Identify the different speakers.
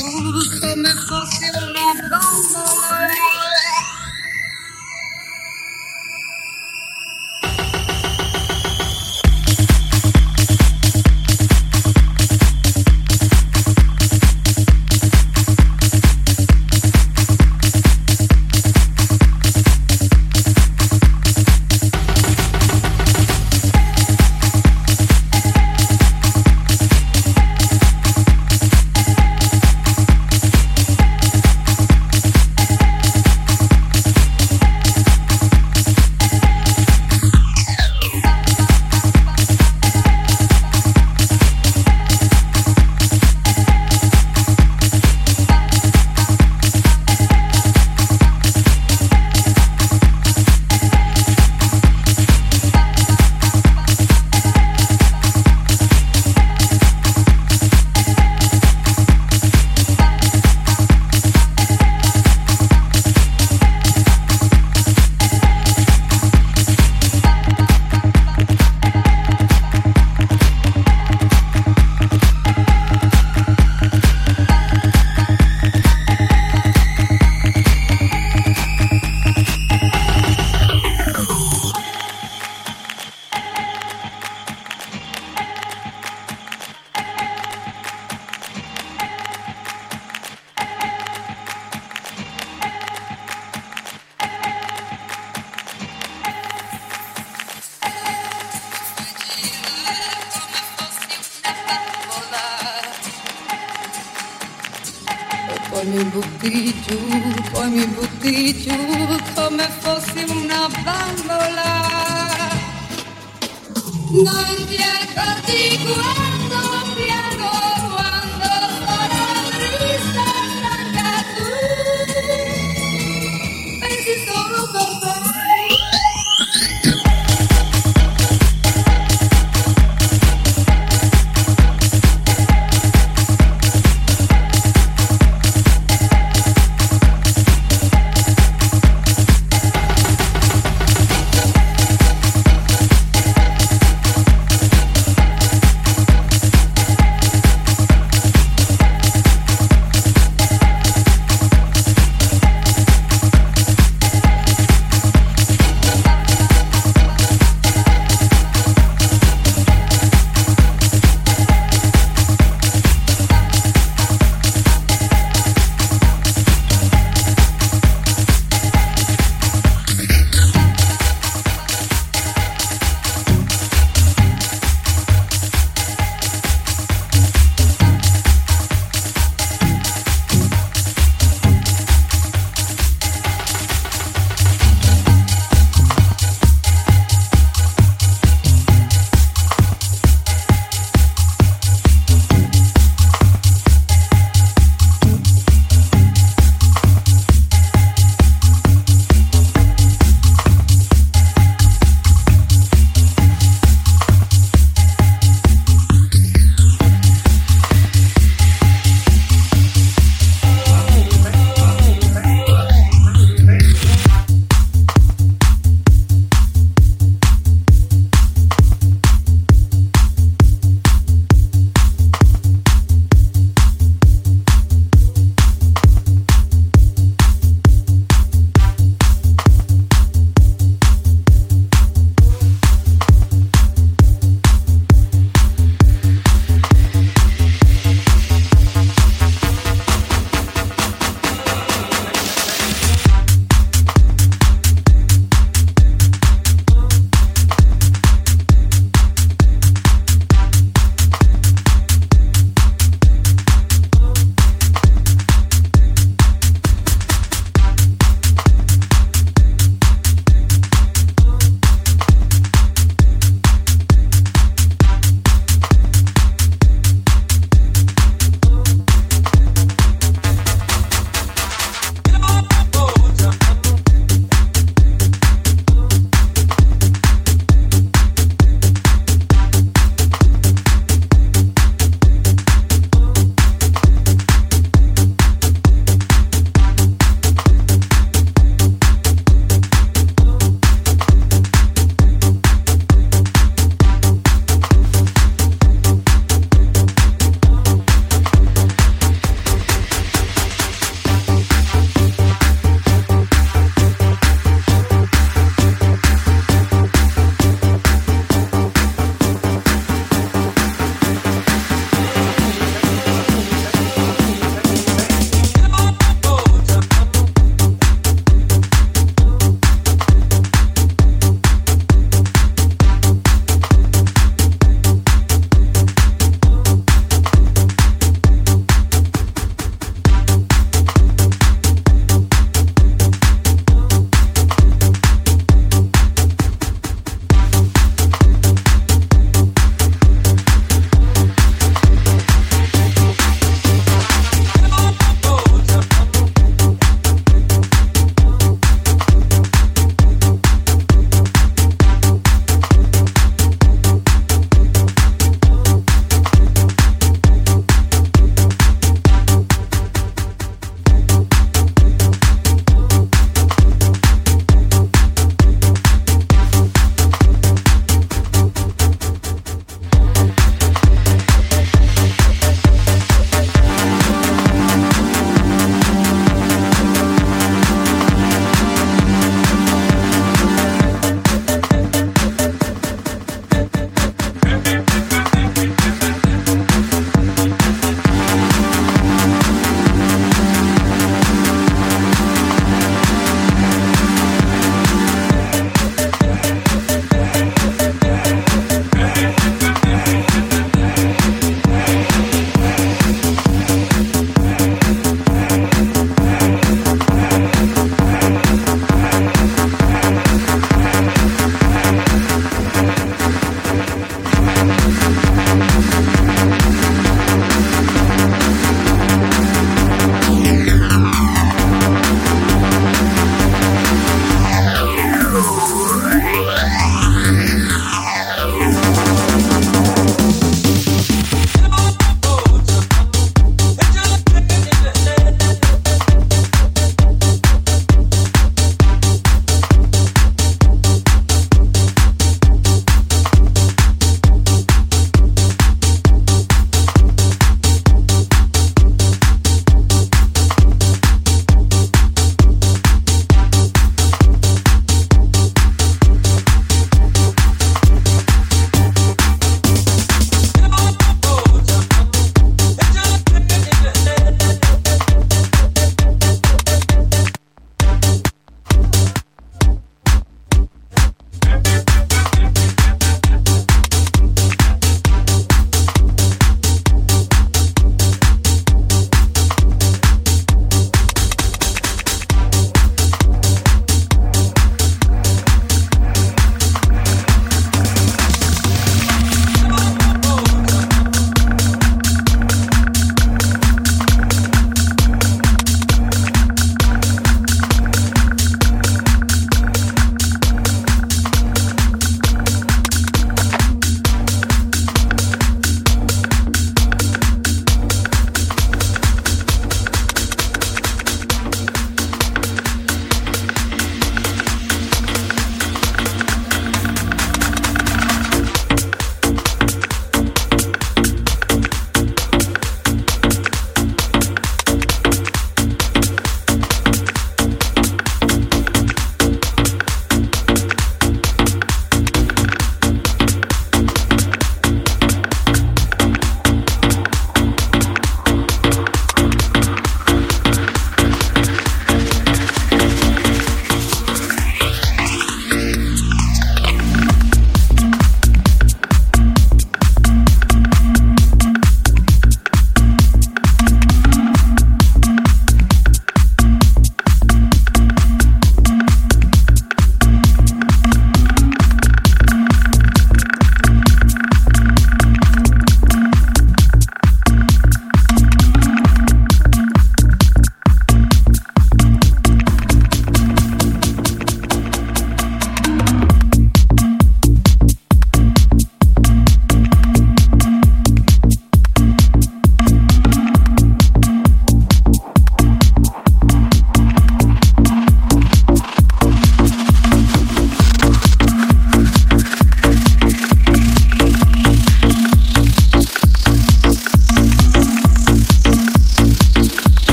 Speaker 1: poi mi